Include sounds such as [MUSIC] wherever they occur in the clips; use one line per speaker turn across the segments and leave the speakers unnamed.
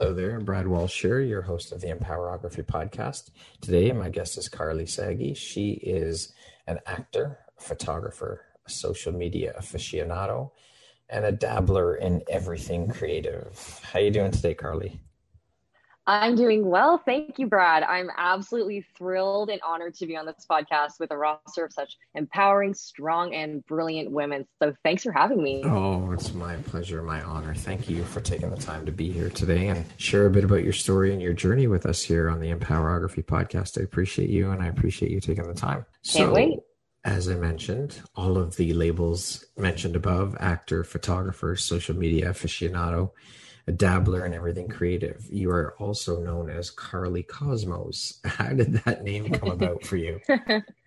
Hello there, Brad Walsh here, your host of the Empowerography podcast. Today, my guest is Karly Sagi. She is an actor, a photographer, a social media aficionado, and a dabbler in everything creative. How you doing today, Karly?
I'm doing well. Thank you, Brad. I'm absolutely thrilled and honored to be on this podcast with a roster of such empowering, strong, and brilliant women. So thanks for having me.
Oh, it's my pleasure, my honor. Thank you for taking the time to be here today and share a bit about your story and your journey with us here on the Empowerography podcast. I appreciate you and I appreciate you taking the time.
Can't so, wait.
As I mentioned, all of the labels mentioned above actor, photographer, social media aficionado a dabbler in everything creative. You are also known as Karly Kosmos. [LAUGHS] How did that name come about for you?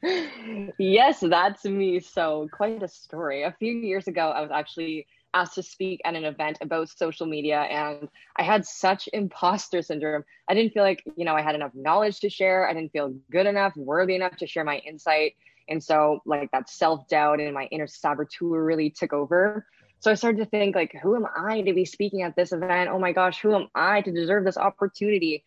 [LAUGHS]
yes, that's me. So, quite a story. A few years ago, I was actually asked to speak at an event about social media and I had such imposter syndrome. I didn't feel like, you know, I had enough knowledge to share. I didn't feel good enough, worthy enough to share my insight. And so like that self-doubt and my inner saboteur really took over. So I started to think like, who am I to be speaking at this event? Oh my gosh, who am I to deserve this opportunity?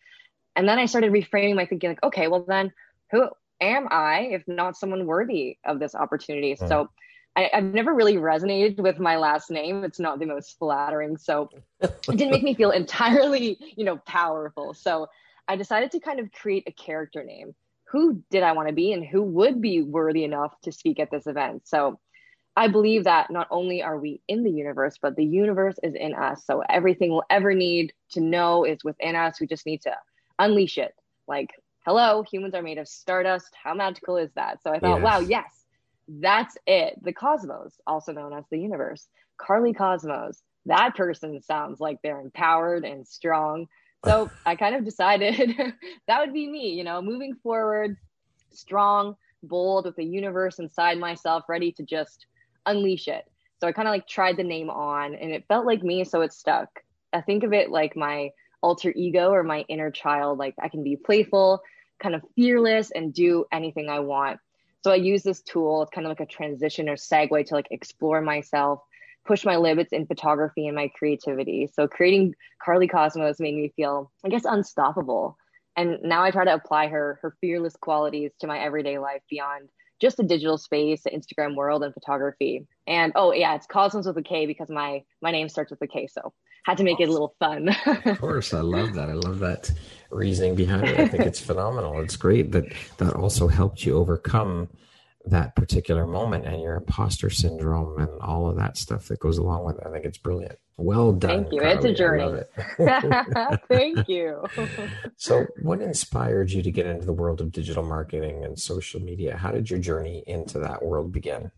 And then I started reframing my thinking like, okay, well then who am I if not someone worthy of this opportunity? Mm. So I, have never really resonated with my last name. It's not the most flattering. So it didn't make me feel entirely, you know, powerful. So I decided to kind of create a character name. Who did I want to be and who would be worthy enough to speak at this event? So I believe that not only are we in the universe, but the universe is in us. So everything we'll ever need to know is within us. We just need to unleash it. Like, hello, humans are made of stardust. How magical is that? So I thought, yes. wow, yes, that's it. The cosmos, also known as the universe. Karly Kosmos. That person sounds like they're empowered and strong. So [LAUGHS] I kind of decided [LAUGHS] that would be me, you know, moving forward, strong, bold with the universe inside myself, ready to just unleash it. So I kind of like tried the name on and it felt like me, so it stuck. I think of it like my alter ego or my inner child. Like I can be playful, kind of fearless, and do anything I want. So I use this tool, it's kind of like a transition or segue to like explore myself, push my limits in photography and my creativity. So creating Karly Kosmos made me feel, I guess, unstoppable. And now I try to apply her her fearless qualities to my everyday life beyond just the digital space, the Instagram world, and photography. And oh yeah, it's Cosmos with a K because my my name starts with a K, so had to make awesome. it a little fun.
of course, I love that. I love that reasoning behind it. I think it's [LAUGHS] phenomenal. It's great that that also helped you overcome that particular moment and your imposter syndrome and all of that stuff that goes along with it. I think it's brilliant. Well done. [LAUGHS]
Thank you.
Karly.
It's a journey. It. Thank you.
so, what inspired you to get into the world of digital marketing and social media? How did your journey into that world begin?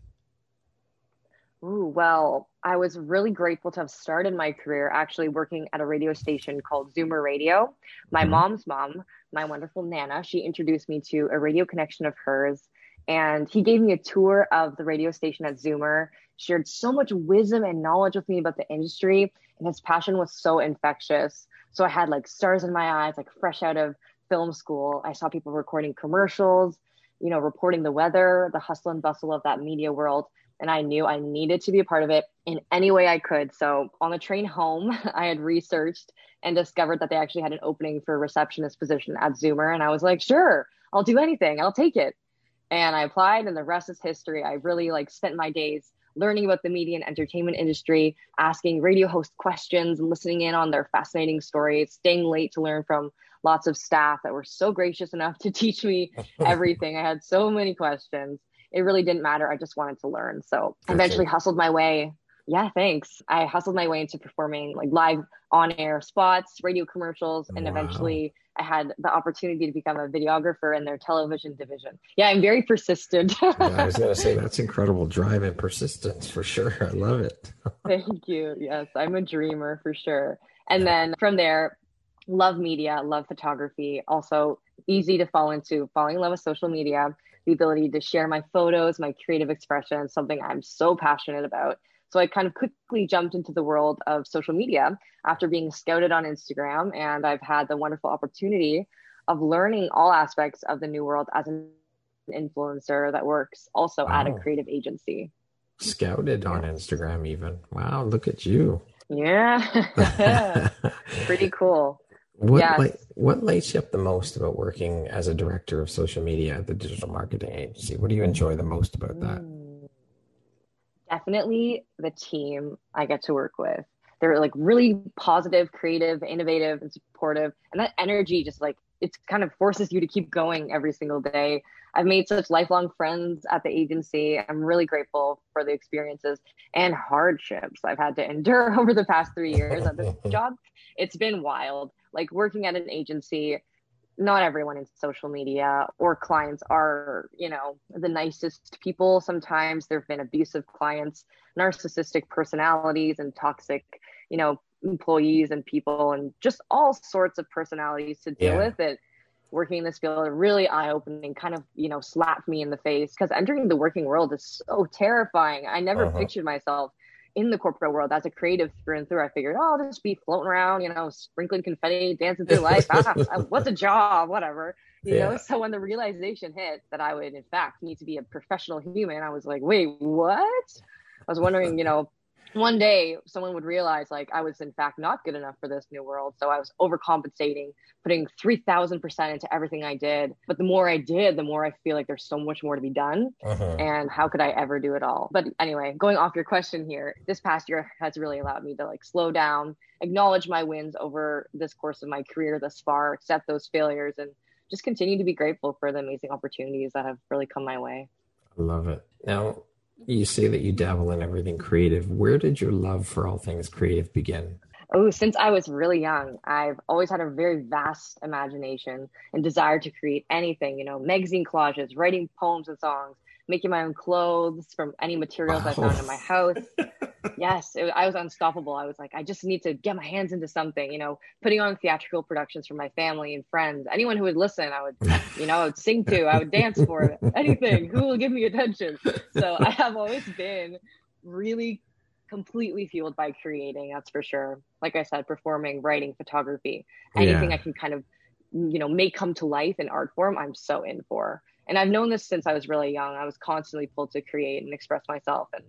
Ooh, well, I was really grateful to have started my career actually working at a radio station called Zoomer Radio. My mm-hmm. mom's mom, my wonderful Nana, she introduced me to a radio connection of hers and he gave me a tour of the radio station at Zoomer, shared so much wisdom and knowledge with me about the industry, and his passion was so infectious. So I had like stars in my eyes, like fresh out of film school. I saw people recording commercials, you know, reporting the weather, the hustle and bustle of that media world. And I knew I needed to be a part of it in any way I could. So on the train home, [LAUGHS] I had researched and discovered that they actually had an opening for a receptionist position at Zoomer. And I was like, sure, I'll do anything. I'll take it and I applied and the rest is history. I really like spent my days learning about the media and entertainment industry, asking radio host questions, listening in on their fascinating stories, staying late to learn from lots of staff that were so gracious enough to teach me [LAUGHS] everything. I had so many questions. It really didn't matter. I just wanted to learn. So I eventually hustled my way. Yeah, thanks. I hustled my way into performing like live on air spots, radio commercials, and wow. eventually I had the opportunity to become a videographer in their television division. Yeah, I'm very persistent.
yeah, I was going to say [LAUGHS] that's incredible drive and persistence for sure. I love it.
Thank you. Yes, I'm a dreamer for sure. And then from there, love media, love photography. Also, easy to fall into, falling in love with social media, the ability to share my photos, my creative expression, something I'm so passionate about. So I kind of quickly jumped into the world of social media after being scouted on Instagram. And I've had the wonderful opportunity of learning all aspects of the new world as an influencer that works also wow. at a creative agency.
Scouted on Instagram, even. Wow, look at you.
Yeah. [LAUGHS] Pretty cool.
What yes. light, what lights you up the most about working as a director of social media at the digital marketing agency? What do you enjoy the most about that? Hmm.
Definitely the team I get to work with. They're like really positive, creative, innovative, and supportive. And that energy just like it kind of forces you to keep going every single day. I've made such lifelong friends at the agency. I'm really grateful for the experiences and hardships I've had to endure [LAUGHS] over the past three years at this [LAUGHS] job. It's been wild. Like working at an agency, not everyone in social media or clients are, you know, the nicest people. Sometimes there have been abusive clients, narcissistic personalities, and toxic, you know, employees and people, and just all sorts of personalities to deal yeah. with. It working in this field really eye-opening kind of you know slapped me in the face because entering the working world is so terrifying i never uh-huh. pictured myself in the corporate world as a creative through and through. I figured, oh, I'll just be floating around, you know, sprinkling confetti, dancing through life. ah, [LAUGHS] what's a job? Whatever. You yeah. know, so when the realization hit that I would, in fact, need to be a professional human, I was like, wait, what? I was wondering, you know, one day someone would realize like I was in fact not good enough for this new world. So I was overcompensating, putting 3000% into everything I did. But the more I did, the more I feel like there's so much more to be done. Uh-huh. And how could I ever do it all? But anyway, going off your question here, this past year has really allowed me to like slow down, acknowledge my wins over this course of my career thus far, accept those failures, and just continue to be grateful for the amazing opportunities that have really come my way.
I love it. Now, you say that you dabble in everything creative. Where did your love for all things creative begin?
Oh, since I was really young, I've always had a very vast imagination and desire to create anything, you know, magazine collages, writing poems and songs, making my own clothes from any materials wow. I found in my oh. house. yes, it, I was unstoppable. I was like, I just need to get my hands into something, you know, putting on theatrical productions for my family and friends. Anyone who would listen, I would, you know, I would sing to, I would dance for, [LAUGHS] anything. Who will give me attention? So I have always been really completely fueled by creating, that's for sure. Like I said, performing, writing, photography, anything yeah. I can kind of, you know, make come to life in art form, I'm so in for. And I've known this since I was really young. I was constantly pulled to create and express myself. And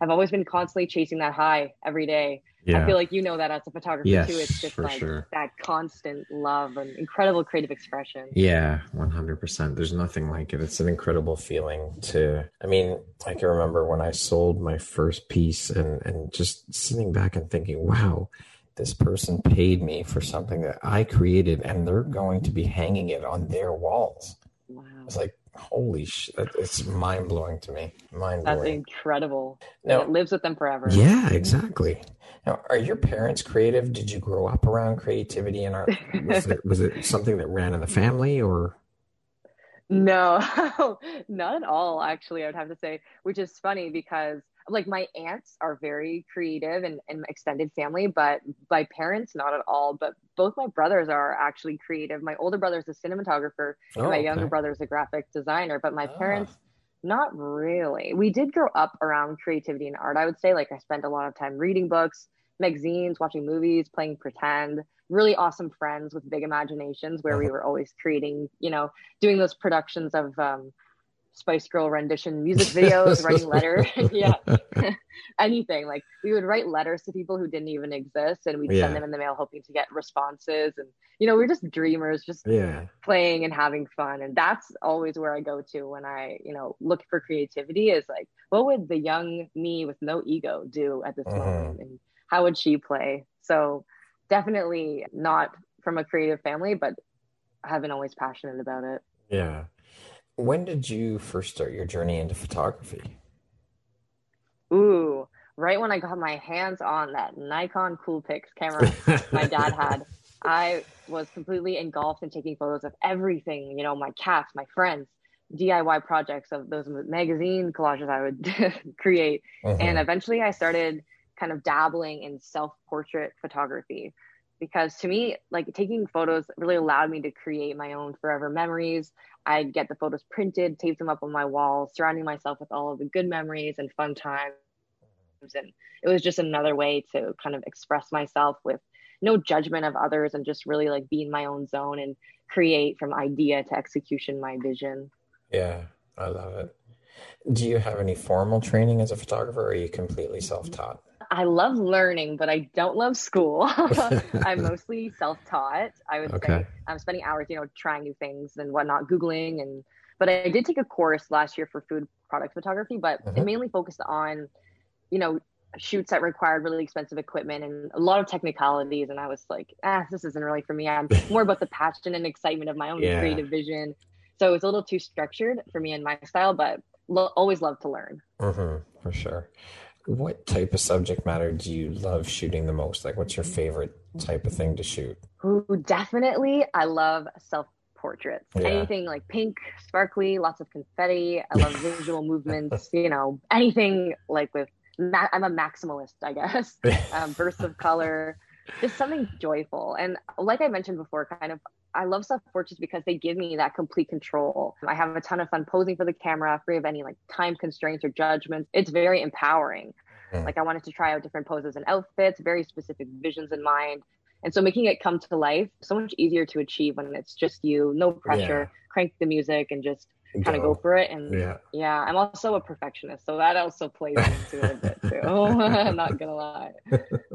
I've always been constantly chasing that high every day. Yeah. I feel like you know that as a photographer
yes,
too. It's just like
sure.
that constant love and incredible creative expression.
Yeah, 100%. There's nothing like it. It's an incredible feeling to, I mean, I can remember when I sold my first piece and, and just sitting back and thinking, wow, this person paid me for something that I created and they're going to be hanging it on their walls. Wow. It's like, holy shit it's mind-blowing to me. Mind blowing
that's incredible. Now, it lives with them forever.
Yeah exactly. Now are your parents creative? Did you grow up around creativity and art? Was it, was it something that ran in the family or?
No [LAUGHS] not at all actually i would have to say which is funny because like my aunts are very creative and, and extended family, but my parents not at all. But both my brothers are actually creative. My older brother is a cinematographer, oh, and my okay. younger brother is a graphic designer. But my ah. parents, not really. We did grow up around creativity and art. I would say, like I spent a lot of time reading books, magazines, watching movies, playing pretend. Really awesome friends with big imaginations, where uh-huh. we were always creating, you know, doing those productions of. Um, Spice Girl rendition music videos, writing letters, [LAUGHS] [LAUGHS] yeah, [LAUGHS] anything. Like we would write letters to people who didn't even exist, and we'd yeah. send them in the mail, hoping to get responses. And you know, we're just dreamers, just
yeah.
playing and having fun. And that's always where I go to when I, you know, look for creativity. Is like, what would the young me with no ego do at this uh-huh. moment, and how would she play? So definitely not from a creative family, but have been always passionate about it.
Yeah. When did you first start your journey into photography?
Ooh, right when I got my hands on that Nikon Coolpix camera my [LAUGHS] dad had. I was completely engulfed in taking photos of everything, you know, my cats, my friends, DIY projects of those magazine collages I would [LAUGHS] create. Mm-hmm. And eventually I started kind of dabbling in self portrait photography because to me, like taking photos really allowed me to create my own forever memories. I'd get the photos printed, tape them up on my wall, surrounding myself with all of the good memories and fun times. And it was just another way to kind of express myself with no judgment of others and just really like be in my own zone and create from idea to execution my vision.
Yeah, I love it. Do you have any formal training as a photographer or are you completely self taught?
I love learning, but I don't love school. [LAUGHS] I'm [LAUGHS] mostly self taught. I would okay. say I'm spending hours, you know, trying new things and whatnot, Googling and but I did take a course last year for food product photography, but mm-hmm. it mainly focused on, you know, shoots that required really expensive equipment and a lot of technicalities. And I was like, ah, this isn't really for me. I'm [LAUGHS] more about the passion and excitement of my own yeah. creative vision. So it's a little too structured for me and my style, but lo- always love to learn.
Mm-hmm, for sure. What type of subject matter do you love shooting the most? Like, what's your favorite type of thing to shoot?
Ooh, definitely. I love self portraits. Yeah. Anything like pink, sparkly, lots of confetti. I love [LAUGHS] visual movements, you know, anything like with ma- I'm a maximalist, I guess. [LAUGHS] um, bursts of color, just something joyful. And like I mentioned before, kind of, I love self portraits because they give me that complete control. I have a ton of fun posing for the camera, free of any like time constraints or judgments. It's very empowering. Mm. Like I wanted to try out different poses and outfits, very specific visions in mind. And so making it come to life so much easier to achieve when it's just you, no pressure, yeah. crank the music and just kind of go for it. And yeah. yeah, I'm also a perfectionist, so that also plays into it a bit too. [LAUGHS] I'm not gonna lie.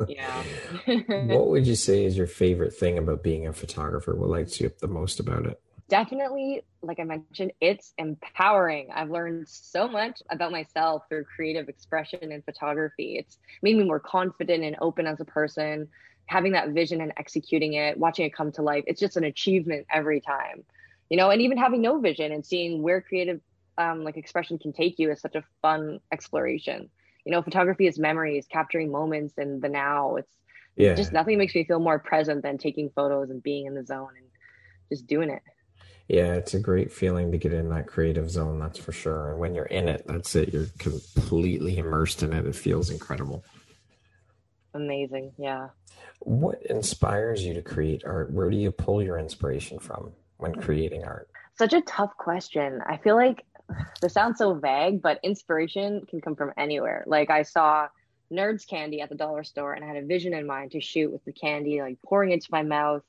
Yeah. [LAUGHS]
what would you say is your favorite thing about being a photographer? What lights you up the most about it?
Definitely, like I mentioned, it's empowering. I've learned so much about myself through creative expression and photography. It's made me more confident and open as a person. Having that vision and executing it, watching it come to life, it's just an achievement every time you know, and even having no vision and seeing where creative um, like expression can take you is such a fun exploration. You know, photography is memories, capturing moments in the now. It's yeah. just nothing makes me feel more present than taking photos and being in the zone and just doing it.
Yeah, it's a great feeling to get in that creative zone, that's for sure. And when you're in it, that's it. You're completely immersed in it. It feels incredible.
Amazing. Yeah.
What inspires you to create art? Where do you pull your inspiration from? When creating art?
Such a tough question. I feel like this sounds so vague, but inspiration can come from anywhere. Like I saw Nerds candy at the dollar store and I had a vision in mind to shoot with the candy like pouring into my mouth.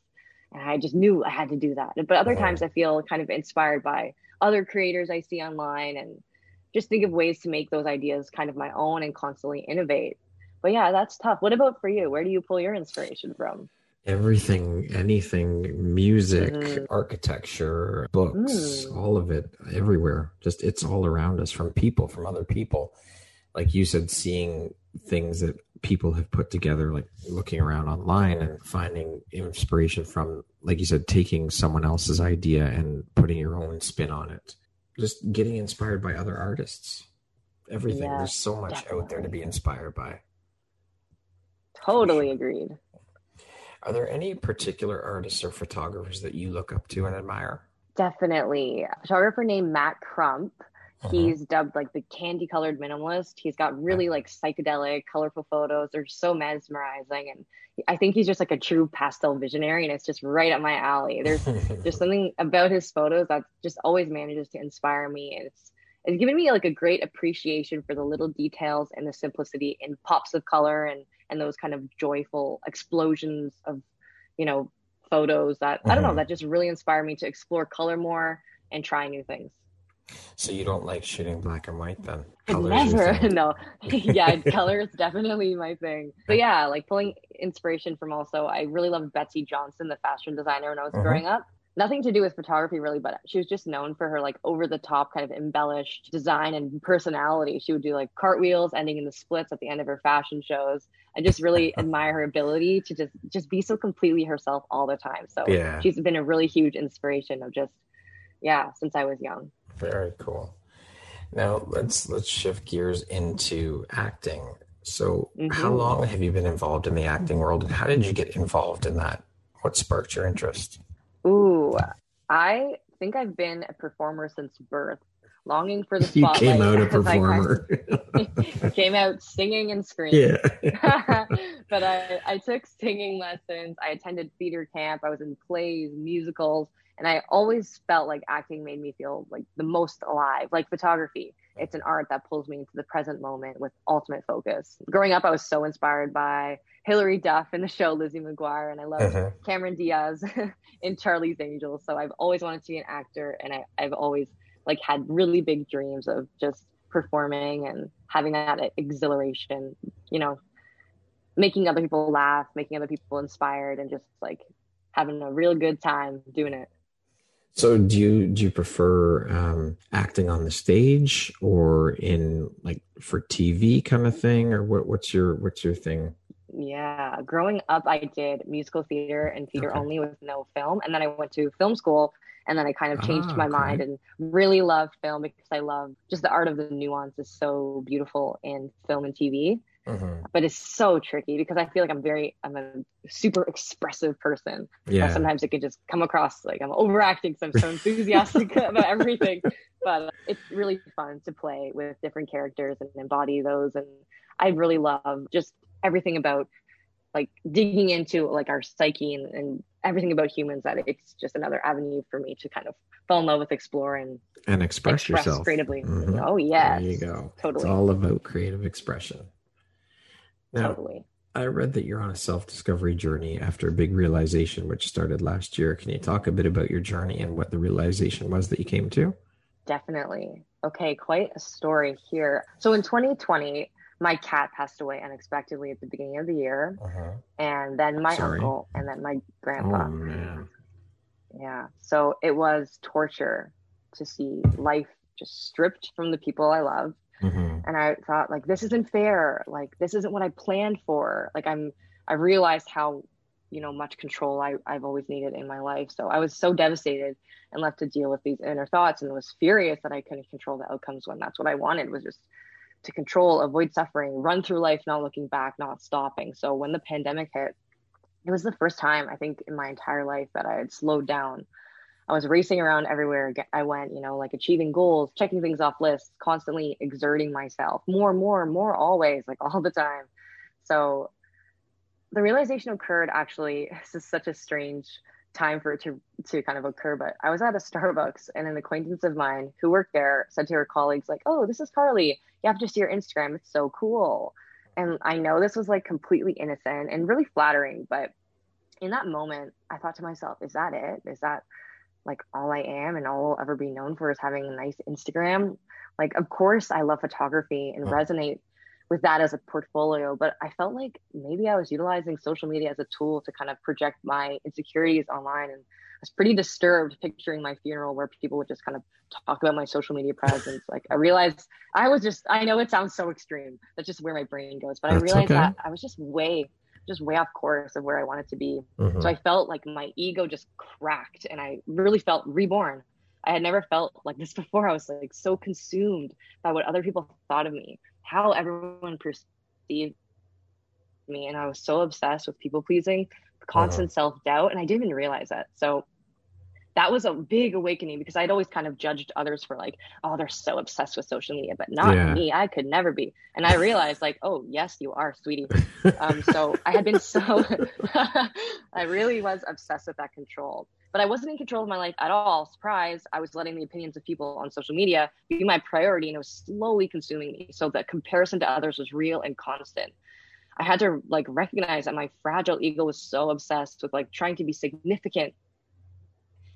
And I just knew I had to do that. But other mm-hmm. times I feel kind of inspired by other creators I see online and just think of ways to make those ideas kind of my own and constantly innovate. But yeah, that's tough. What about for you? Where do you pull your inspiration from?
Everything, anything, music, mm. architecture, books, mm. all of it, everywhere. Just it's all around us from people, from other people. Like you said, seeing things that people have put together, like looking around online and finding inspiration from, like you said, taking someone else's idea and putting your own spin on it. Just getting inspired by other artists. Everything. Yeah, There's so much definitely. out there to be inspired by.
Totally agreed.
Are there any particular artists or photographers that you look up to and admire?
Definitely. A photographer named Matt Crump. Uh-huh. He's dubbed like the candy colored minimalist. He's got really like psychedelic, colorful photos. They're so mesmerizing. And I think he's just like a true pastel visionary and it's just right up my alley. There's [LAUGHS] just something about his photos that just always manages to inspire me. And it's it's given me like a great appreciation for the little details and the simplicity in pops of color and and those kind of joyful explosions of you know photos that mm-hmm. i don't know mm-hmm. that just really inspired me to explore color more and try new things
so you don't like shooting black and white then [LAUGHS]
Colors never [LAUGHS] no [LAUGHS] yeah color is definitely my thing but yeah like pulling inspiration from also i really loved Betsey Johnson the fashion designer when i was mm-hmm. growing up nothing to do with photography really, but she was just known for her like over the top kind of embellished design and personality. She would do like cartwheels ending in the splits at the end of her fashion shows. I just really [LAUGHS] admire her ability to just just be so completely herself all the time. So yeah. she's been a really huge inspiration of just yeah, since I was young.
Very cool. Now let's let's shift gears into acting. So mm-hmm. how long have you been involved in the acting world and how did you get involved in that? What sparked your interest?
Ooh, I think I've been a performer since birth, longing for the spotlight.
You came out a [LAUGHS] performer. [LAUGHS]
came out singing and screaming. Yeah. [LAUGHS] but I, I took singing lessons. I attended theater camp. I was in plays, musicals, and I always felt like acting made me feel like the most alive, like photography. It's an art that pulls me into the present moment with ultimate focus. Growing up, I was so inspired by Hilary Duff in the show Lizzie McGuire, and I love uh-huh. Cameron Diaz [LAUGHS] in Charlie's Angels. So I've always wanted to be an actor, and I, I've always like had really big dreams of just performing and having that exhilaration. You know, making other people laugh, making other people inspired, and just like having a real good time doing it. So do you do you prefer um, acting on the stage or in like for TV kind of thing or what what's your what's your thing? Yeah, growing up I did musical theater and theater okay. only with no film and then I went to film school and then I kind of changed ah, my okay. mind and really love film because I love just the art of the nuance is so beautiful in film and TV. Mm-hmm. But it's so tricky because I feel like I'm very, I'm a super expressive person. Yeah. sometimes it can just come across like I'm overacting because I'm so enthusiastic [LAUGHS] about everything. But it's really fun to play with different characters and embody those. And I really love just everything about like digging into like our psyche and, and everything about humans that it's just another avenue for me to kind of fall in love with, explore, and and express, express yourself creatively. Mm-hmm. Oh yeah, there you go. Totally, it's all about creative expression. Now, totally. I read that you're on a self discovery journey after a big realization, which started last year. Can you talk a bit about your journey and what the realization was that you came to? Definitely. Okay, quite a story here. So in 2020, my cat passed away unexpectedly at the beginning of the year, uh-huh. and then my Sorry. uncle, and then my grandpa. Oh. Yeah. So it was torture to see life just stripped from the people I love Mm-hmm. And I thought, like, this isn't fair. Like, this isn't what I planned for. Like, I'm, I realized how, you know, much control I, I've always needed in my life. So I was so devastated and left to deal with these inner thoughts and was furious that I couldn't control the outcomes when that's what I wanted was just to control, avoid suffering, run through life, not looking back, not stopping. So when the pandemic hit, it was the first time I think in my entire life that I had slowed down I was racing around everywhere I went, you know, like achieving goals, checking things off lists, constantly exerting myself more, more, more, always, like [LAUGHS] all the time. So the realization occurred actually, [LAUGHS] this is such a strange time for it to, to kind of occur, but I was at a Starbucks and an acquaintance of mine who worked there said to her colleagues, like, oh, this is Karly. You have to see her Instagram. It's so cool. And I know this was like completely innocent and really flattering, but in that moment, I thought to myself, is that it? Is that like all I am and all I'll ever be known for is having a nice Instagram. Like, of course, I love photography and mm. resonate with that as a portfolio, but I felt like maybe I was utilizing social media as a tool to kind of project my insecurities online. And I was pretty disturbed picturing my funeral where people would just kind of talk about my social media presence. like, I realized I was just, I know it sounds so extreme. That's just where my brain goes, but That's I realized okay. that I was just way just way off course of where I wanted to be. Mm-hmm. So I felt like my ego just cracked and I really felt reborn. I had never felt like this [LAUGHS] before. I was like so consumed by what other people thought of me, how everyone perceived me. And I was so obsessed with people pleasing, constant uh-huh. self doubt. And I didn't even realize that. So that was a big awakening because I'd always kind of judged others for like, oh, they're so obsessed with social media, but not yeah. me. I could never be. And I realized like, oh, yes, you are, sweetie. Um, so I had been so, [LAUGHS] I really was obsessed with that control. But I wasn't in control of my life at all. Surprise! I was letting the opinions of people on social media be my priority, and it was slowly consuming me. So the comparison to others was real and constant. I had to like recognize that my fragile ego was so obsessed with like trying to be significant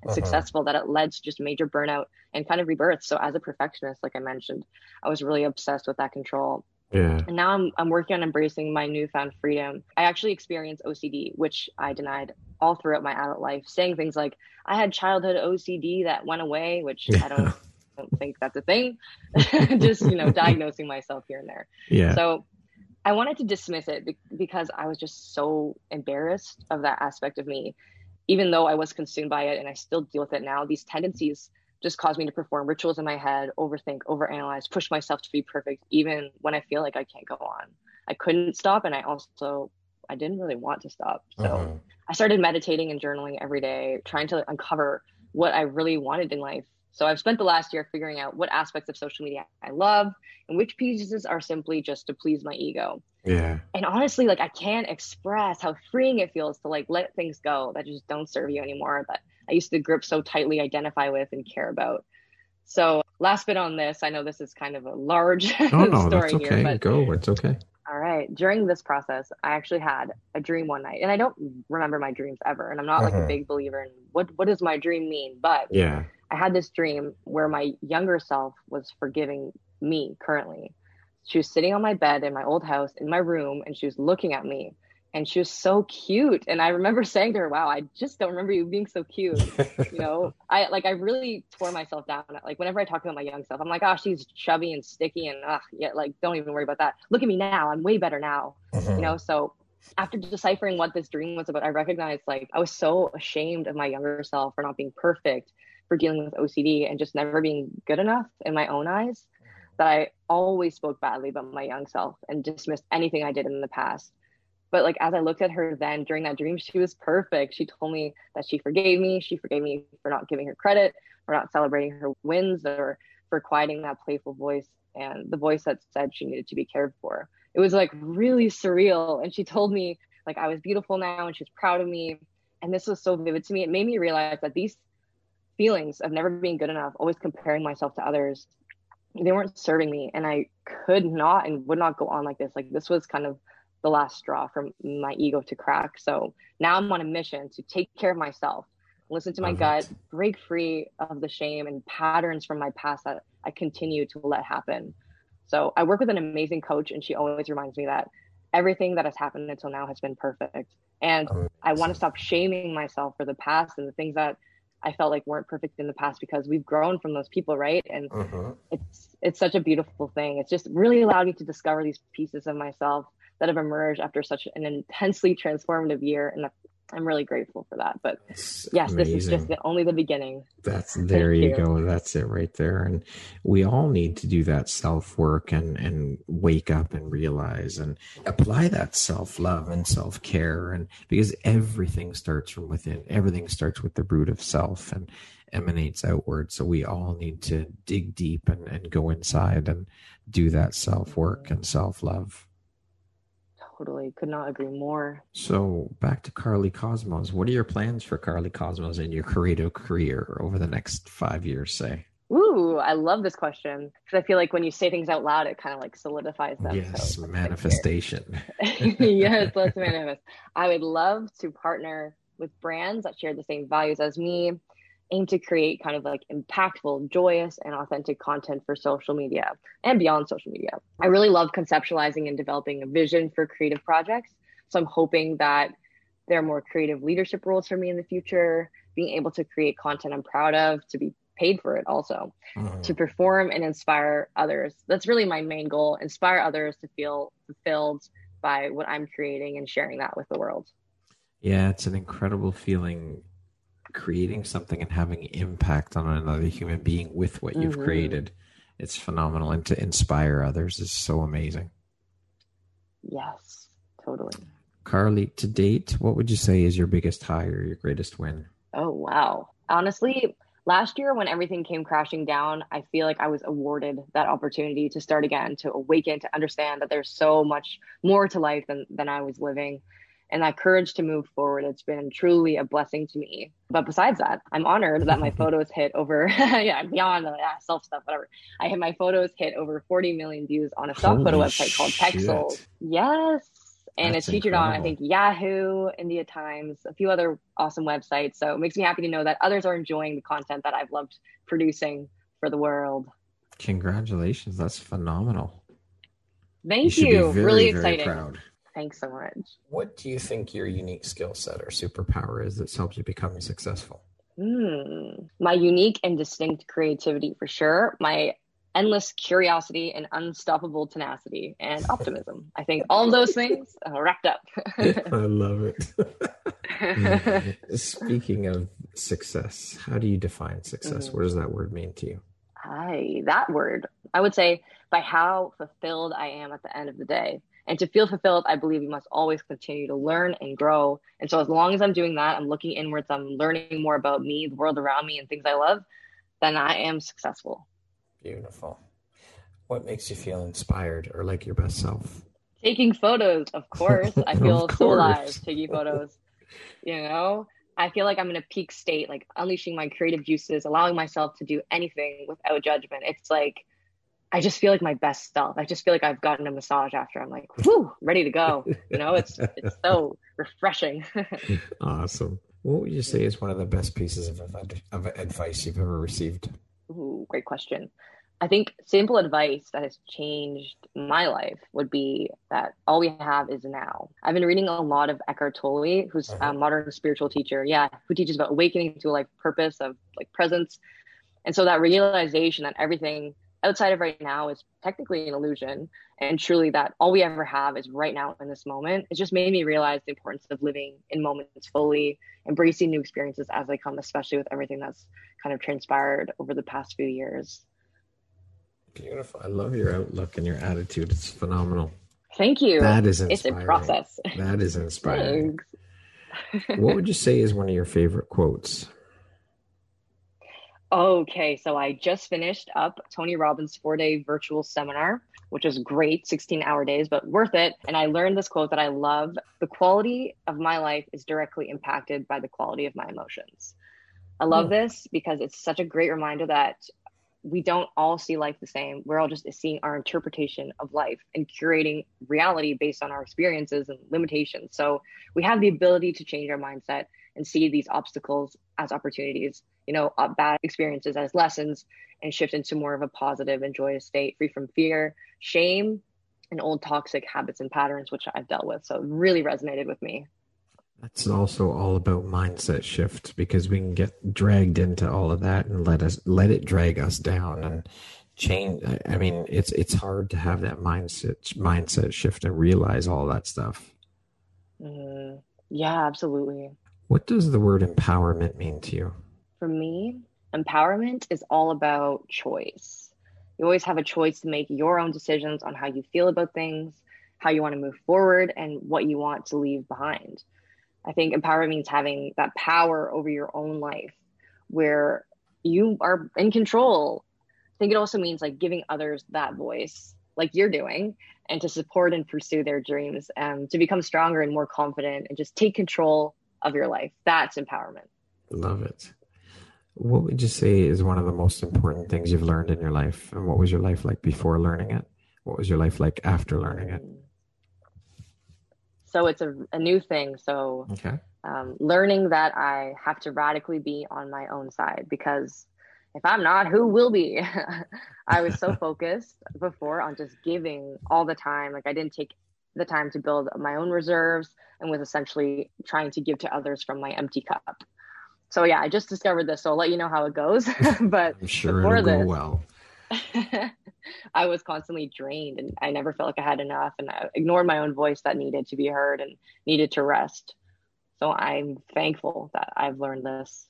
uh-huh. successful that it led to just major burnout and kind of rebirth. So as a perfectionist, like I mentioned, I was really obsessed with that control. Yeah. And now I'm I'm working on embracing my newfound freedom. I actually experienced OCD, which I denied all throughout my adult life, saying things like, I had childhood OCD that went away, which I don't, [LAUGHS] don't think that's a thing. [LAUGHS] Just, you know, [LAUGHS] diagnosing myself here and there.
Yeah.
So I wanted to dismiss it because I was just so embarrassed of that aspect of me. Even though I was consumed by it and I still deal with it now, these tendencies just cause me to perform rituals in my head, overthink, overanalyze, push myself to be perfect, even when I feel like I can't go on. I couldn't stop, and I also I didn't really want to stop. So uh-huh. I started meditating and journaling every day, trying to uncover what I really wanted in life. So I've spent the last year figuring out what aspects of social media I love and which pieces are simply just to please my ego.
Yeah.
And honestly, like I can't express how freeing it feels to like let things go that just don't serve you anymore that I used to grip so tightly, identify with, and care about. So last bit on this, I know this is kind of a large
oh, [LAUGHS] no, story okay. here, but go, it's okay.
All right. During this process, I actually had a dream one night, and I don't remember my dreams ever. And I'm not uh-huh. like a uh-huh. big believer in what what does my dream mean, but
yeah,
I had this dream where my younger self was forgiving me currently. She was sitting on my bed in my old house in my room, and she was looking at me, and she was so cute. And i remember [LAUGHS] saying to her wow i just don't remember you being so cute. You know i like i really tore myself down. Like whenever i talk about my young self i'm like oh she's chubby and sticky and ugh, yeah like don't even worry about that. Look at me now. I'm way better now. Mm-hmm. you know so after deciphering what this dream was about i recognized like i was so ashamed of my younger self for not being perfect for dealing with ocd and just never being good enough in my own eyes mm-hmm. that i always spoke badly about my young self and dismissed anything i did in the past but like as I looked at her then during that dream, she was perfect. She told me that she forgave me. She forgave me for not giving her credit, for not celebrating her wins, or for quieting that playful voice and the voice that said she needed to be cared for. It was like really surreal. And she told me like I was beautiful now and she was proud of me. And this was so vivid to me. It made me realize that these feelings of never being good enough, always comparing myself to others, they weren't serving me. And I could not and would not go on like this. Like this was kind of the last straw for my ego to crack. So now I'm on a mission to take care of myself, listen to my gut, break free of the shame and patterns from my past that I continue to let happen. So I work with an amazing coach, and she always reminds me that everything that has happened until now has been perfect. And. I want to stop shaming myself for the past and the things that I felt like weren't perfect in the past because we've grown from those people, right? And uh-huh. it's it's such a beautiful thing. It's just really allowed me to discover these pieces of myself that have emerged after such an intensely transformative year and I'm really grateful for that. But That's yes, amazing. this is just the, only the beginning.
That's there you, you, go. That's it right there. And we all need to do that self work and and wake up and realize and apply that self love and self care and because everything starts from within. Everything starts with the root of self and emanates outward. So we all need to dig deep and, and go inside and do that self work and self love
totally could not agree more.
So back to Karly Kosmos. What are your plans for Karly Kosmos in your creative career over the next five years, say?
Ooh, I love this question because I feel like when you say things out loud, it kind of like solidifies them.
Yes, so manifestation. [LAUGHS]
yes, let's [LAUGHS] manifest. I would love to partner with brands that share the same values as me aim to create kind of like impactful, joyous, and authentic content for social media and beyond social media. I really love conceptualizing and developing a vision for creative projects. So I'm hoping that there are more creative leadership roles for me in the future, being able to create content I'm proud of, to be paid for it also, mm-hmm. to perform and inspire others. That's really my main goal inspire others to feel fulfilled by what I'm creating and sharing that with the world.
Yeah, it's an incredible feeling creating something and having impact on another human being with what you've mm-hmm. created. It's phenomenal and to inspire others is so amazing.
Yes totally.
Karly to date what would you say is your biggest high or your greatest win?
Oh wow. Honestly last year when everything came crashing down i feel like i was awarded that opportunity to start again to awaken to understand that there's so much more to life than, than i was living and that courage to move forward. It's been truly a blessing to me. But besides that, I'm honored that my [LAUGHS] photos hit over, [LAUGHS] yeah, beyond the yeah, self stuff, whatever. I had my photos hit over 40 million views on a stock Holy photo website called Pexels. Yes. And That's it's featured incredible. on, I think, Yahoo, India Times, a few other awesome websites. So it makes me happy to know that others are enjoying the content that I've loved producing for the world.
Congratulations. That's phenomenal.
Thank you. you. Very, really exciting. Thanks so much.
What do you think your unique skill set or superpower is that's helped you become successful?
Hmm. My unique and distinct creativity for sure. My endless curiosity and unstoppable tenacity and optimism. [LAUGHS] I think all those things wrapped up. [LAUGHS]
I love it. [LAUGHS] Speaking of success, how do you define success? Mm. What does that word mean to you?
Hi, that word. I would say by how fulfilled I am at the end of the day. And to feel fulfilled, I believe you must always continue to learn and grow. And so, as long as I'm doing that, I'm looking inwards, I'm learning more about me, the world around me, and things I love, then I am successful.
Beautiful. What makes you feel inspired or like your best self?
Taking photos, of [LAUGHS] course. I feel so alive taking [LAUGHS] photos. You know, I feel like I'm in a peak state, like unleashing my creative juices, allowing myself to do anything without judgment. It's like I just feel like my best self. I just feel like I've gotten a massage after. I'm like, whoo, ready to go. You know, it's it's so refreshing. [LAUGHS]
awesome. What would you say is one of the best pieces of, of advice you've ever received?
Ooh, great question. I think simple advice that has changed my life would be that all we have is now. I've been reading a lot of Eckhart Tolle, who's a uh-huh. modern spiritual teacher. Yeah, who teaches about awakening to a life purpose of like presence. And so that realization that everything outside of right now is technically an illusion. And truly that all we ever have is right now in this moment. It just made me realize the importance of living in moments fully embracing new experiences as they come especially with everything that's kind of transpired over the past few years.
Beautiful. I love your outlook and your attitude. It's phenomenal.
Thank you.
That is inspiring.
it's a process.
That is inspiring. [LAUGHS] What would you say is one of your favorite quotes
Okay, so I just finished up Tony Robbins' four day virtual seminar, which was great 16 hour days, but worth it. And I learned this quote that I love The quality of my life is directly impacted by the quality of my emotions. I love mm. this because it's such a great reminder that we don't all see life the same. We're all just seeing our interpretation of life and curating reality based on our experiences and limitations. So we have the ability to change our mindset and see these obstacles as opportunities you know, uh, bad experiences as lessons and shift into more of a positive and joyous state, free from fear, shame, and old toxic habits and patterns, which I've dealt with. So it really resonated with me.
That's also all about mindset shift because we can get dragged into all of that and let us let it drag us down and change. I mean, it's it's hard to have that mindset mindset shift and realize all that stuff.
Mm, yeah, absolutely.
What does the word empowerment mean to you?
For me, empowerment is all about choice. You always have a choice to make your own decisions on how you feel about things, how you want to move forward, and what you want to leave behind. I think empowerment means having that power over your own life where you are in control. I think it also means like giving others that voice, like you're doing, and to support and pursue their dreams, and to become stronger and more confident and just take control of your life. That's empowerment.
Love it. What would you say is one of the most important things you've learned in your life? And what was your life like before learning it? What was your life like after learning it?
So it's a, a new thing. So okay. um, learning that I have to radically be on my own side because if I'm not, who will be? [LAUGHS] I was so [LAUGHS] focused before on just giving all the time. Like I didn't take the time to build my own reserves and was essentially trying to give to others from my empty cup so yeah, I just discovered this, so I'll let you know how it goes. [LAUGHS] [LAUGHS] but
I'm sure before it'll this, go well. [LAUGHS]
I was constantly drained and I never felt like I had enough and I ignored my own voice that needed to be heard and needed to rest. So I'm thankful that I've learned this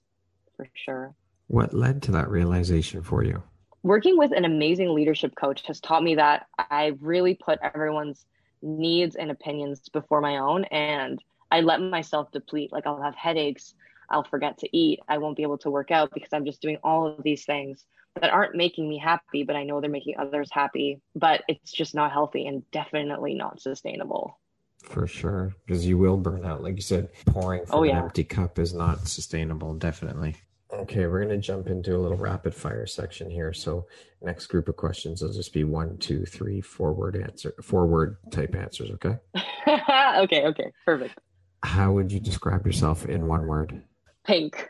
for sure.
What led to that realization for you?
Working with an amazing leadership coach has taught me that I really put everyone's needs and opinions before my own and I let myself deplete. Like I'll have headaches I'll forget to eat. I won't be able to work out because I'm just doing all of these things that aren't making me happy, but I know they're making others happy. But it's just not healthy and definitely not sustainable.
For sure. Because you will burn out. Like you said, pouring from oh, yeah. an empty cup is not sustainable, definitely. Okay, we're going to jump into a little rapid fire section here. So, next group of questions will just be one, two, three, four word answer, four word type answers. Okay. [LAUGHS]
okay. Okay. Perfect.
How would you describe yourself in one word?
Pink.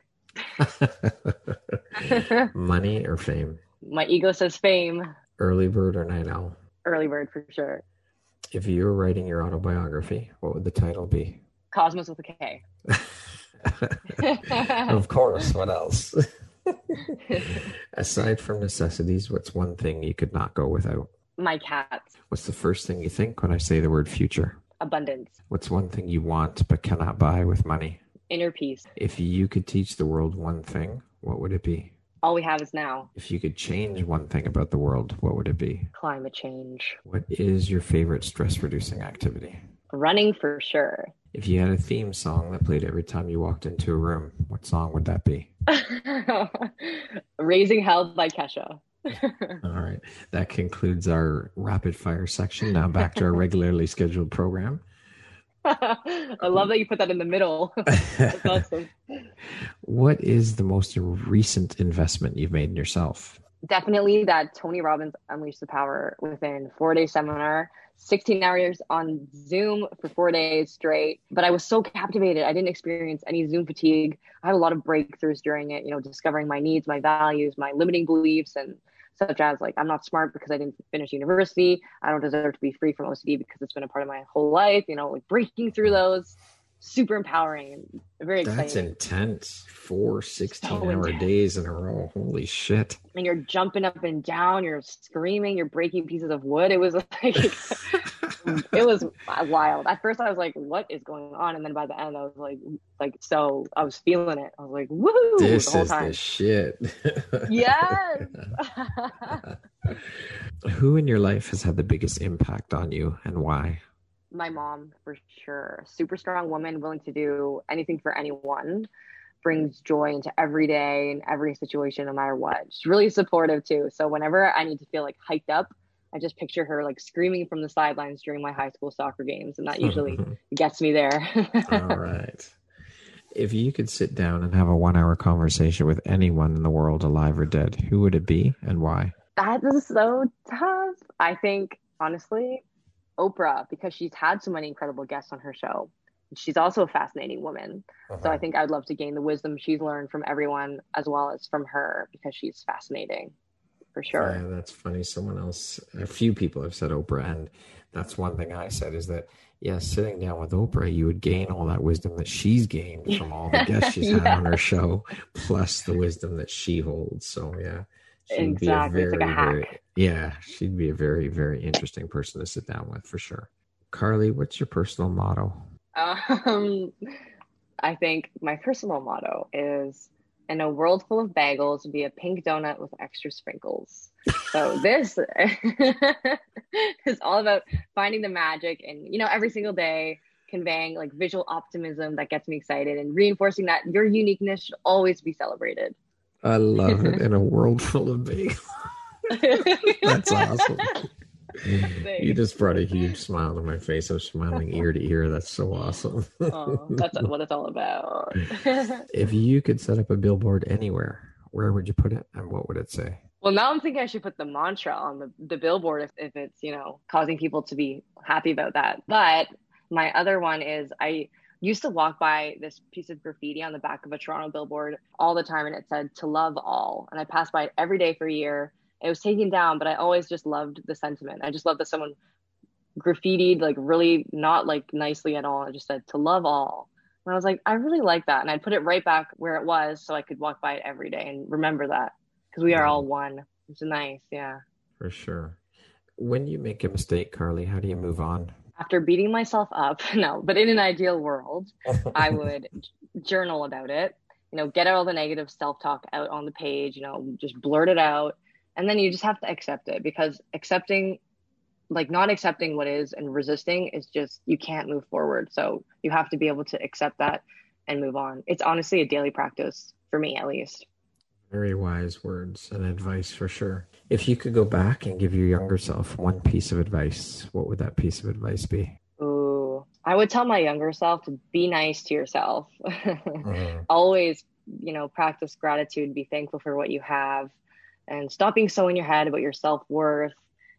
[LAUGHS]
Money or fame?
My ego says fame.
Early bird or night owl?
Early bird for sure.
If you were writing your autobiography, what would the title be?
Cosmos with a K. [LAUGHS]
of course. What else? [LAUGHS] Aside from necessities, what's one thing you could not go without?
My cats.
What's the first thing you think when I say the word future?
Abundance.
What's one thing you want but cannot buy with money?
Inner peace.
If you could teach the world one thing, what would it be?
All we have is now.
If you could change one thing about the world, what would it be?
Climate change.
What is your favorite stress reducing activity?
Running for sure.
If you had a theme song that played every time you walked into a room, what song would that be? [LAUGHS]
Raising Hell by Kesha. [LAUGHS]
All right. That concludes our rapid fire section. Now back to our regularly scheduled program.
I love that you put that in the middle. [LAUGHS] That's awesome.
What is the most recent investment you've made in yourself?
Definitely that Tony Robbins Unleash the Power within four day seminar, 16 hours on Zoom for four days straight. But I was so captivated. I didn't experience any Zoom fatigue. I had a lot of breakthroughs during it, you know, discovering my needs, my values, my limiting beliefs, and such as like I'm not smart because I didn't finish university. I don't deserve to be free from OCD because it's been a part of my whole life. You know, like breaking through those, super empowering and very exciting.
That's intense. Four 16 so hour intense. days in a row. Holy shit.
And you're jumping up and down, you're screaming, you're breaking pieces of wood. It was [LAUGHS] like [LAUGHS] it was wild. At first, I was like, "What is going on?" And then by the end, I was like, "Like so." I was feeling it. I was like, "Woo!"
This the whole is time. the shit.
yes. [LAUGHS]
Who in your life has had the biggest impact on you, and why?
My mom, for sure. Super strong woman, willing to do anything for anyone. Brings joy into every day and every situation, no matter what. She's really supportive too. So whenever I need to feel like hyped up, I just picture her like screaming from the sidelines during my high school soccer games, and that [LAUGHS] usually gets me there. [LAUGHS]
All right. If you could sit down and have a one hour conversation with anyone in the world, alive or dead, who would it be and why?
That is so tough. I think, honestly, Oprah, because she's had so many incredible guests on her show. She's also a fascinating woman. Uh-huh. So I think I'd love to gain the wisdom she's learned from everyone as well as from her because she's fascinating for sure.
Yeah, that's funny. Someone else, a few people have said Oprah, and that's one thing I said is that yeah, sitting down with Oprah, you would gain all that wisdom that she's gained from all the guests she's had [LAUGHS] on her show, plus the wisdom that she holds. So yeah,
she'd exactly. Be a very, like a
very, yeah, she'd be a very, very interesting person to sit down with for sure. Karly, what's your personal motto?
Um, I think my personal motto is in a world full of bagels be a pink donut with extra sprinkles. So [LAUGHS] this [LAUGHS] is all about finding the magic and you know every single day conveying like visual optimism that gets me excited and reinforcing that your uniqueness should always be celebrated.
I love it in a [LAUGHS] world full of bagels. [LAUGHS] That's awesome. you just brought a huge smile to my face. I'm smiling ear to ear. That's so awesome.
oh, that's what it's all about. [LAUGHS]
if you could set up a billboard anywhere, where would you put it and what would it say?
Well, now I'm thinking I should put the mantra on the, the billboard if, if it's, you know, causing people to be happy about that. But my other one is I used to walk by this piece of graffiti on the back of a Toronto billboard all the time and it said to love all. And I passed by it every day for a year it was taken down, but I always just loved the sentiment. I just loved that someone graffitied like really not like nicely at all. I just said to love all. And I was like, I really like that. And I'd put it right back where it was so I could walk by it every day and remember that because we are all mm-hmm. one. It's nice. Yeah.
For sure. When you make a mistake, Karly, how do you move on?
After beating myself up, [LAUGHS] no, but in an ideal world, I [LAUGHS] would journal about it, you know, get all the negative self talk out on the page, you know, just blurt it out. And then you just have to accept it because accepting like not accepting what is and resisting is just you can't move forward. So you have to be able to accept that and move on. It's honestly a daily practice for me at least
very wise words and advice for sure. If you could go back and give your younger self one piece of advice what would that piece of advice be?
Ooh, i would tell my younger self to be nice to yourself. [LAUGHS] Uh-huh. always you know practice gratitude be thankful for what you have and stop being so in your head about your self worth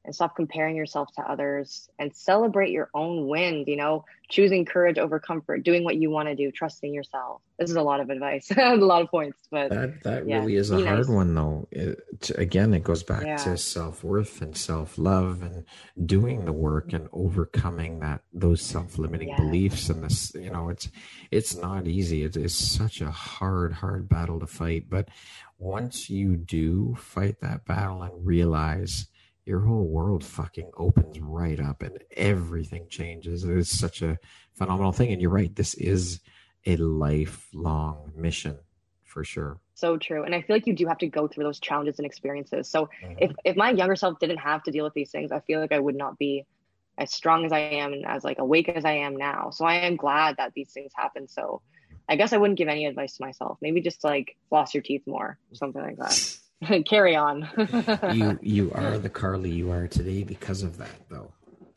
and stop comparing yourself to others and celebrate your own wins, you know, choosing courage over comfort, doing what you want to do, trusting yourself. This is a lot of advice, [LAUGHS] a lot of points, but
that that yeah, really is a hard nice. one though. It, again, it goes back yeah. to self-worth and self-love and doing the work and overcoming that those self-limiting yeah. beliefs and this, you know, it's it's not easy. It is such a hard hard battle to fight, but once you do fight that battle and realize your whole world fucking opens right up and everything changes. It is such a phenomenal thing. And you're right, this is a lifelong mission for sure.
So true. And I feel like you do have to go through those challenges and experiences. So mm-hmm. if, if my younger self didn't have to deal with these things, I feel like I would not be as strong as I am and as like awake as I am now. So I am glad that these things happen. So I guess I wouldn't give any advice to myself. Maybe just like floss your teeth more or something like that. [LAUGHS] [LAUGHS] carry on. [LAUGHS]
you you are the Karly you are today because of that, though,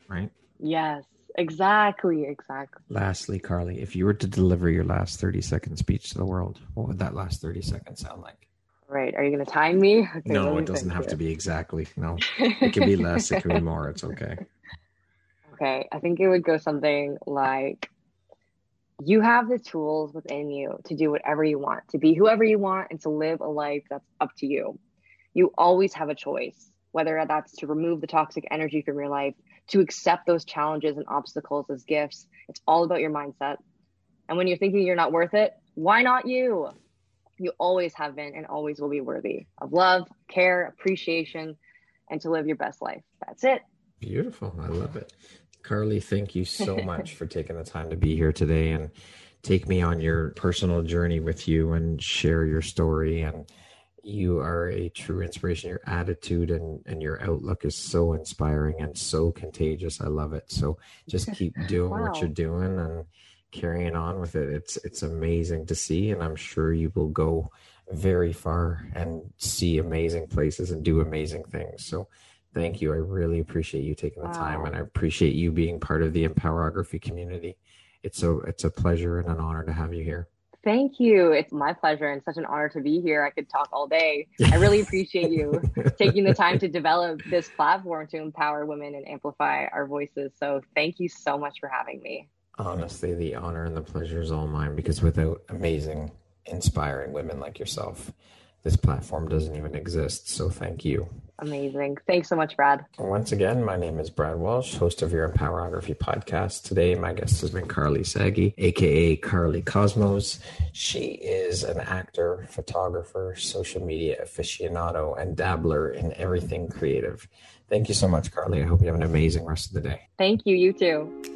right?
Yes, exactly, exactly.
Lastly, Karly, if you were to deliver your last thirty second speech to the world, what would that last thirty seconds sound like?
Right. Are you going to time me?
Okay, no, it doesn't have to be exactly. No, it can be less. it can be [LAUGHS] more. It's okay.
Okay, I think it would go something like you have the tools within you to do whatever you want, to be whoever you want, and to live a life that's up to you. You always have a choice, whether that's to remove the toxic energy from your life, to accept those challenges and obstacles as gifts. It's all about your mindset. And when you're thinking you're not worth it, why not you? You always have been and always will be worthy of love, care, appreciation, and to live your best life. That's it.
Beautiful. I love it. Karly, thank you so much for taking the time to be here today and take me on your personal journey with you and share your story. And you are a true inspiration. Your attitude and, and your outlook is so inspiring and so contagious. I love it. So just keep [LAUGHS] doing wow. what you're doing and carrying on with it. It's it's amazing to see, and I'm sure you will go very far and see amazing places and do amazing things. So Thank you. I really appreciate you taking the wow. time and I appreciate you being part of the empowerography community. It's a it's a pleasure and an honor to have you here.
Thank you. It's my pleasure and such an honor to be here. I could talk all day. I [LAUGHS] really appreciate you taking the time to develop this platform to empower women and amplify our voices. So thank you so much for having me.
Honestly, the honor and the pleasure is all mine because without amazing, inspiring women like yourself, this platform doesn't even exist. So thank you.
Amazing. Thanks so much, Brad.
Once again, my name is Brad Walsh, host of your Empowerography podcast. Today, my guest has been Karly Sagi, aka Karly Kosmos. She is an actor, photographer, social media aficionado, and dabbler in everything creative. Thank you so much, Karly. I hope you have an amazing rest of the day.
Thank you. You too.